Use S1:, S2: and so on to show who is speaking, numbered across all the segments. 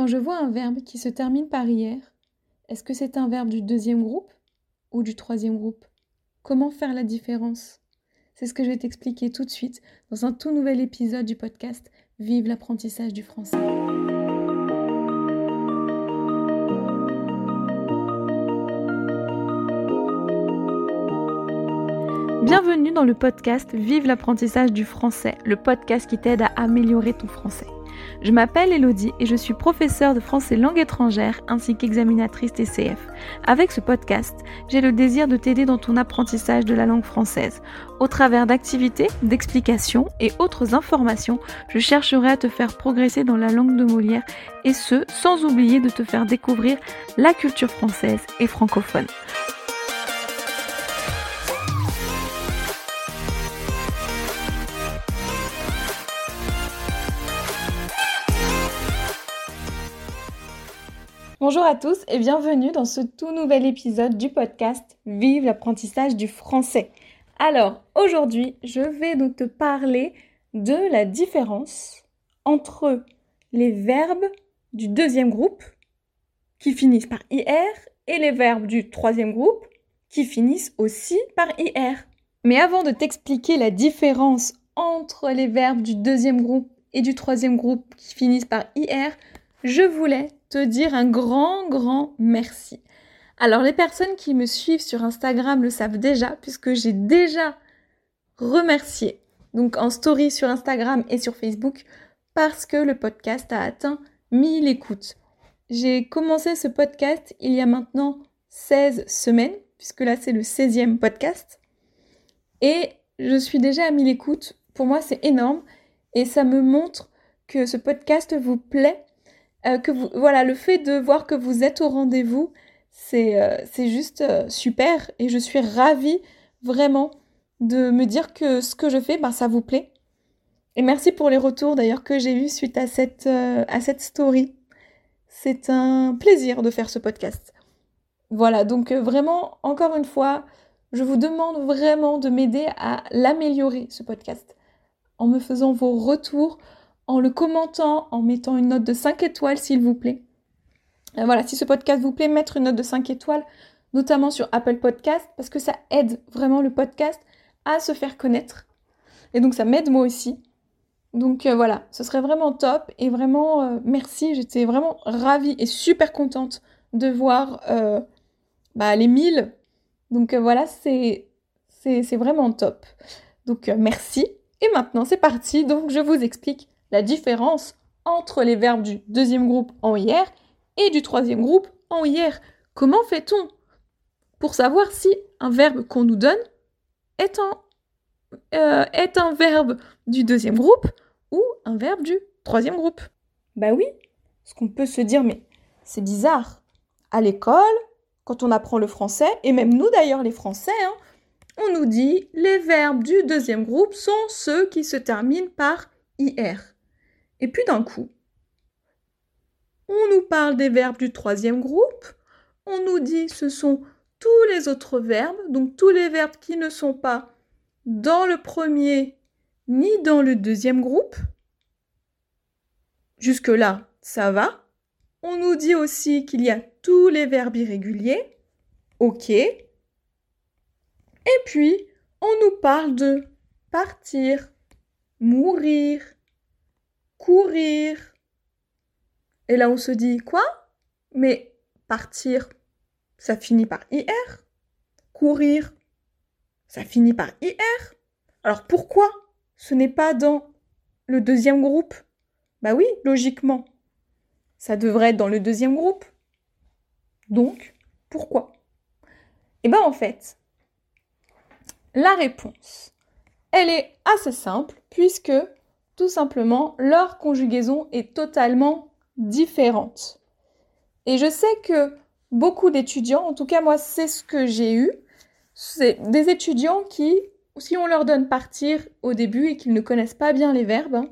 S1: Quand je vois un verbe qui se termine par IR, est-ce que c'est un verbe du deuxième groupe ou du troisième groupe? Comment faire la différence? C'est ce que je vais t'expliquer tout de suite dans un tout nouvel épisode du podcast Vive l'apprentissage du français. Bienvenue dans le podcast Vive l'apprentissage du français, le podcast qui t'aide à améliorer ton français. Je m'appelle Elodie et je suis professeure de français langue étrangère ainsi qu'examinatrice TCF. Avec ce podcast, j'ai le désir de t'aider dans ton apprentissage de la langue française. Au travers d'activités, d'explications et autres informations, je chercherai à te faire progresser dans la langue de Molière et ce, sans oublier de te faire découvrir la culture française et francophone. Bonjour à tous et bienvenue dans ce tout nouvel épisode du podcast Vive l'apprentissage du français. Alors aujourd'hui, je vais donc te parler de la différence entre les verbes du deuxième groupe qui finissent par IR et les verbes du troisième groupe qui finissent aussi par IR. Mais avant de t'expliquer la différence entre les verbes du deuxième groupe et du troisième groupe qui finissent par IR, je voulais te dire un grand, grand merci. Alors les personnes qui me suivent sur Instagram le savent déjà puisque j'ai déjà remercié, donc en story sur Instagram et sur Facebook, parce que le podcast a atteint 1000 écoutes. J'ai commencé ce podcast il y a maintenant 16 semaines, puisque là c'est le 16e podcast. Et je suis déjà à 1000 écoutes. Pour moi c'est énorme et ça me montre que ce podcast vous plaît euh, que vous, voilà, le fait de voir que vous êtes au rendez-vous, c'est euh, juste euh, super et je suis ravie vraiment de me dire que ce que je fais, ben, ça vous plaît. Et merci pour les retours d'ailleurs que j'ai eu suite à cette, à cette story. C'est un plaisir de faire ce podcast. Voilà, donc vraiment, encore une fois, je vous demande vraiment de m'aider à l'améliorer, ce podcast, en me faisant vos retours, en le commentant, en mettant une note de 5 étoiles, s'il vous plaît. Euh, voilà, si ce podcast vous plaît, mettre une note de 5 étoiles, notamment sur Apple Podcast, parce que ça aide vraiment le podcast à se faire connaître. Et donc ça m'aide moi aussi. Donc euh, voilà, ce serait vraiment top et vraiment euh, merci. J'étais vraiment ravie et super contente de voir bah, les 1000. Donc voilà, c'est vraiment top. Donc merci. Et maintenant c'est parti. Donc je vous explique la différence entre les verbes du deuxième groupe en hier et du troisième groupe en hier. Comment fait-on pour savoir si un verbe qu'on nous donne est un, euh, est un verbe du deuxième groupe ou un verbe du troisième groupe? Bah oui, ce qu'on peut se dire, mais c'est bizarre. À l'école, quand on apprend le français, et même nous d'ailleurs les Français, hein, on nous dit les verbes du deuxième groupe sont ceux qui se terminent par IR. Et puis d'un coup, on nous parle des verbes du troisième groupe, on nous dit ce sont tous les autres verbes, donc tous les verbes qui ne sont pas dans le premier ni dans le deuxième groupe. Jusque-là, ça va. On nous dit aussi qu'il y a tous les verbes irréguliers. OK. Et puis, on nous parle de partir, mourir, courir. Et là, on se dit quoi? Mais partir, ça finit par IR. Courir, ça finit par IR. Alors pourquoi ce n'est pas dans le deuxième groupe? Bah oui, logiquement. Ça devrait être dans le deuxième groupe. Donc, pourquoi? Eh bien en fait, la réponse, elle est assez simple puisque tout simplement, leur conjugaison est totalement différente. Et je sais que beaucoup d'étudiants, en tout cas moi c'est ce que j'ai eu, c'est des étudiants qui, si on leur donne partir au début et qu'ils ne connaissent pas bien les verbes, hein,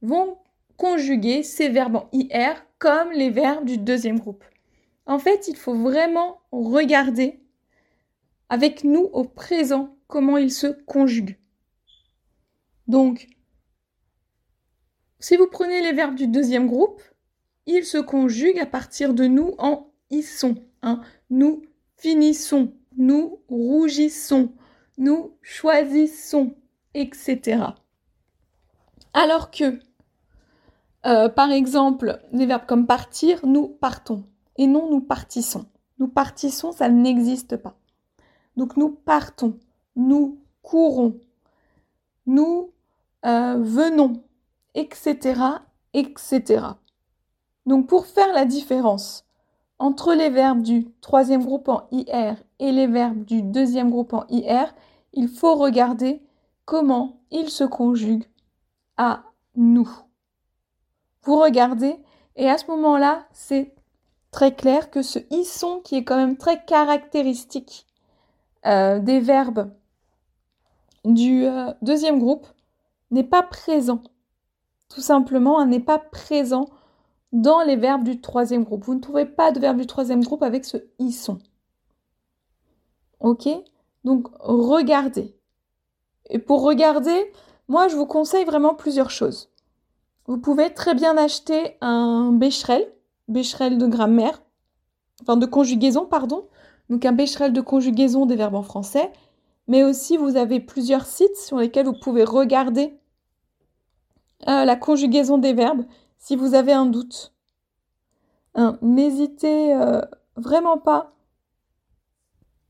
S1: vont conjuguer ces verbes en IR comme les verbes du deuxième groupe. En fait, il faut vraiment regarder avec nous au présent comment ils se conjuguent. Donc, si vous prenez les verbes du deuxième groupe, il se conjugue à partir de nous en issons. Hein. Nous finissons, nous rougissons, nous choisissons, etc. Alors que, euh, par exemple, des verbes comme partir, nous partons. Et non, nous partissons. Nous partissons, ça n'existe pas. Donc nous partons, nous courons, nous euh, venons, etc., etc. Donc pour faire la différence entre les verbes du troisième groupe en IR et les verbes du deuxième groupe en IR, il faut regarder comment ils se conjuguent à nous. Vous regardez et à ce moment-là, c'est très clair que ce ils sont qui est quand même très caractéristique euh, des verbes du euh, deuxième groupe n'est pas présent. Tout simplement, n'est pas présent dans les verbes du troisième groupe. Vous ne trouvez pas de verbe du troisième groupe avec ce ils sont. Ok? Donc regardez. Et pour regarder, moi je vous conseille vraiment plusieurs choses. Vous pouvez très bien acheter un Becherel, Becherel de grammaire, enfin de conjugaison, pardon. Donc un Becherel de conjugaison des verbes en français. Mais aussi vous avez plusieurs sites sur lesquels vous pouvez regarder euh, la conjugaison des verbes si vous avez un doute. N'hésitez euh, vraiment pas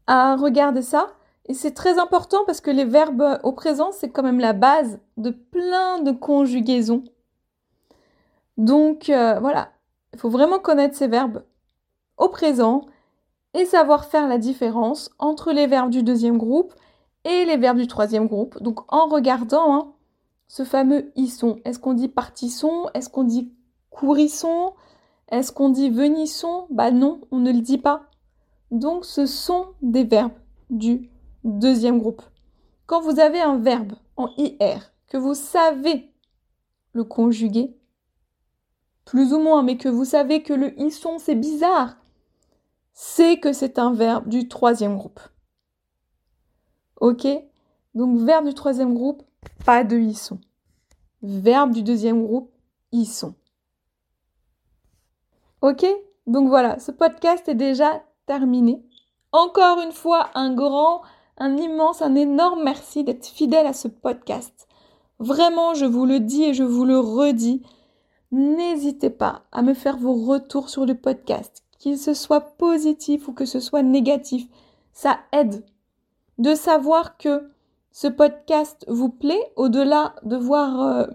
S1: à regarder ça. Et c'est très important parce que les verbes au présent, c'est quand même la base de plein de conjugaisons. Donc euh, voilà, il faut vraiment connaître ces verbes au présent et savoir faire la différence entre les verbes du deuxième groupe et les verbes du troisième groupe. Donc en regardant hein, ce fameux sont. Est-ce qu'on dit partisson Est-ce qu'on dit courisson Est-ce qu'on dit venisson Bah non, on ne le dit pas. Donc ce sont des verbes du deuxième groupe. Quand vous avez un verbe en IR, que vous savez le conjuguer, plus ou moins, mais que vous savez que le sont c'est bizarre, c'est que c'est un verbe du troisième groupe. Ok? Donc verbe du troisième groupe, pas de sont. Verbe du deuxième groupe, sont. Ok? Donc voilà, ce podcast est déjà terminé. Encore une fois, un grand, un immense, un énorme merci d'être fidèle à ce podcast. Vraiment, je vous le dis et je vous le redis. N'hésitez pas à me faire vos retours sur le podcast, qu'il se soit positif ou que ce soit négatif. Ça aide de savoir que ce podcast vous plaît, au-delà de voir euh,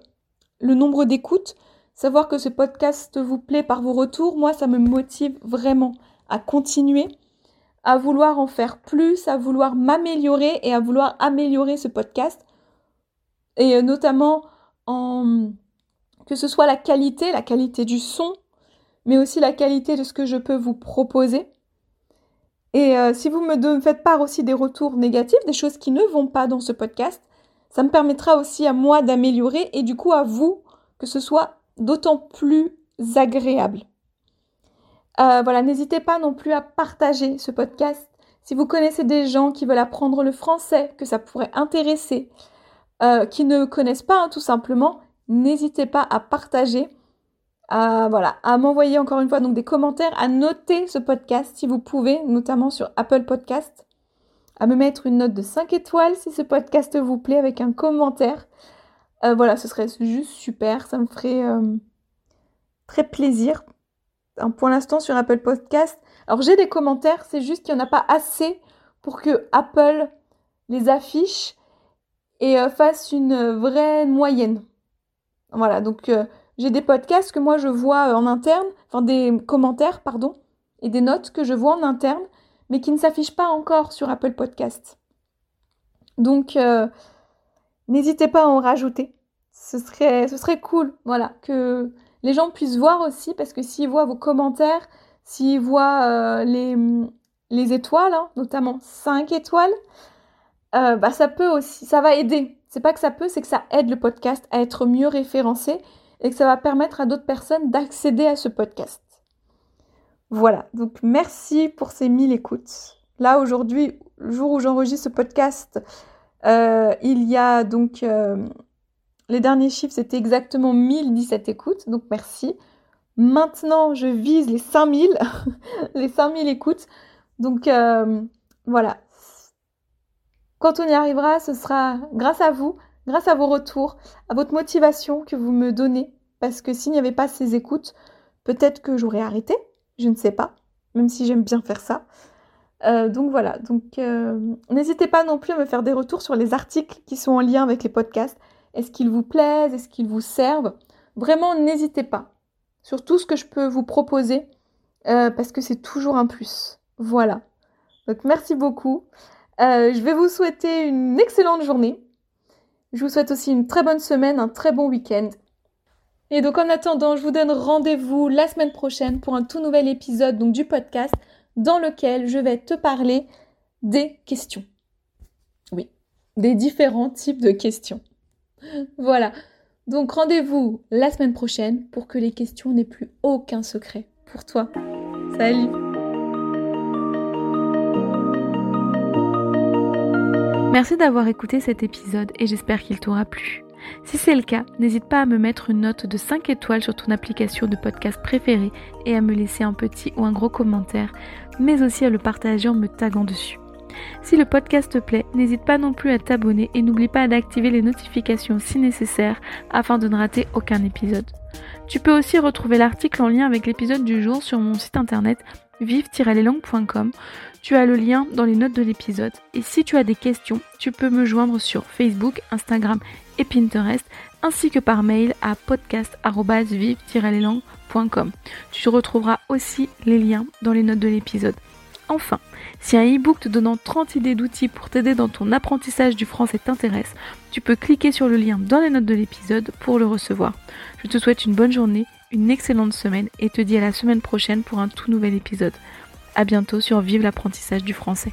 S1: le nombre d'écoutes, savoir que ce podcast vous plaît par vos retours, moi, ça me motive vraiment à continuer, à vouloir en faire plus, à vouloir m'améliorer et à vouloir améliorer ce podcast. Et euh, notamment en que ce soit la qualité, la qualité du son, mais aussi la qualité de ce que je peux vous proposer. Et euh, si vous me faites part aussi des retours négatifs, des choses qui ne vont pas dans ce podcast, ça me permettra aussi à moi d'améliorer et du coup à vous que ce soit d'autant plus agréable. Euh, voilà, n'hésitez pas non plus à partager ce podcast. Si vous connaissez des gens qui veulent apprendre le français, que ça pourrait intéresser, euh, qui ne connaissent pas hein, tout simplement, n'hésitez pas à partager à, voilà, à m'envoyer encore une fois donc des commentaires, à noter ce podcast si vous pouvez, notamment sur Apple Podcast, à me mettre une note de 5 étoiles si ce podcast vous plaît avec un commentaire. Euh, voilà, ce serait juste super, ça me ferait euh, très plaisir. Pour l'instant sur Apple Podcast, alors j'ai des commentaires, c'est juste qu'il n'y en a pas assez pour que Apple les affiche et euh, fasse une vraie moyenne. Voilà, donc j'ai des podcasts que moi je vois euh, en interne, enfin des commentaires, pardon, et des notes que je vois en interne, mais qui ne s'affichent pas encore sur Apple Podcasts. Donc, euh, n'hésitez pas à en rajouter. Ce serait, ce serait cool, voilà, que les gens puissent voir aussi, parce que s'ils voient vos commentaires, s'ils voient euh, les, les, étoiles, hein, notamment 5 étoiles, bah ça peut aussi, ça va aider. C'est pas que ça peut, c'est que ça aide le podcast à être mieux référencé et que ça va permettre à d'autres personnes d'accéder à ce podcast. Voilà, donc merci pour ces 1000 écoutes. Là, aujourd'hui, le jour où j'enregistre ce podcast, euh, il y a donc... Euh, les derniers chiffres, c'était exactement 1017 écoutes, donc merci. Maintenant, je vise les 5000, les 5000 écoutes. Donc euh, voilà. Quand on y arrivera, ce sera grâce à vous, grâce à vos retours, à votre motivation que vous me donnez. Parce que s'il n'y avait pas ces écoutes, peut-être que j'aurais arrêté, je ne sais pas, même si j'aime bien faire ça. Euh, donc voilà, donc euh, n'hésitez pas non plus à me faire des retours sur les articles qui sont en lien avec les podcasts. Est-ce qu'ils vous plaisent? Est-ce qu'ils vous servent? Vraiment, n'hésitez pas sur tout ce que je peux vous proposer euh, parce que c'est toujours un plus. Voilà. Donc merci beaucoup. je vais vous souhaiter une excellente journée. Je vous souhaite aussi une très bonne semaine, un très bon week-end. Et donc en attendant, je vous donne rendez-vous la semaine prochaine pour un tout nouvel épisode donc, du podcast dans lequel je vais te parler des questions. Oui, des différents types de questions. Voilà. Donc rendez-vous la semaine prochaine pour que les questions n'aient plus aucun secret pour toi. Salut Merci d'avoir écouté cet épisode et j'espère qu'il t'aura plu. Si c'est le cas, n'hésite pas à me mettre une note de 5 étoiles sur ton application de podcast préférée et à me laisser un petit ou un gros commentaire, mais aussi à le partager en me taguant dessus. Si le podcast te plaît, n'hésite pas non plus à t'abonner et n'oublie pas d'activer les notifications si nécessaire afin de ne rater aucun épisode. Tu peux aussi retrouver l'article en lien avec l'épisode du jour sur mon site internet vive-leslangues.com. Tu as le lien dans les notes de l'épisode. Et si tu as des questions, tu peux me joindre sur Facebook, Instagram et Pinterest, ainsi que par mail à podcast-vive-leslangues.com. Tu retrouveras aussi les liens dans les notes de l'épisode. Enfin, si un e-book te donnant 30 idées d'outils pour t'aider dans ton apprentissage du français t'intéresse, tu peux cliquer sur le lien dans les notes de l'épisode pour le recevoir. Je te souhaite une bonne journée, une excellente semaine et te dis à la semaine prochaine pour un tout nouvel épisode. A bientôt sur Vive l'apprentissage du français.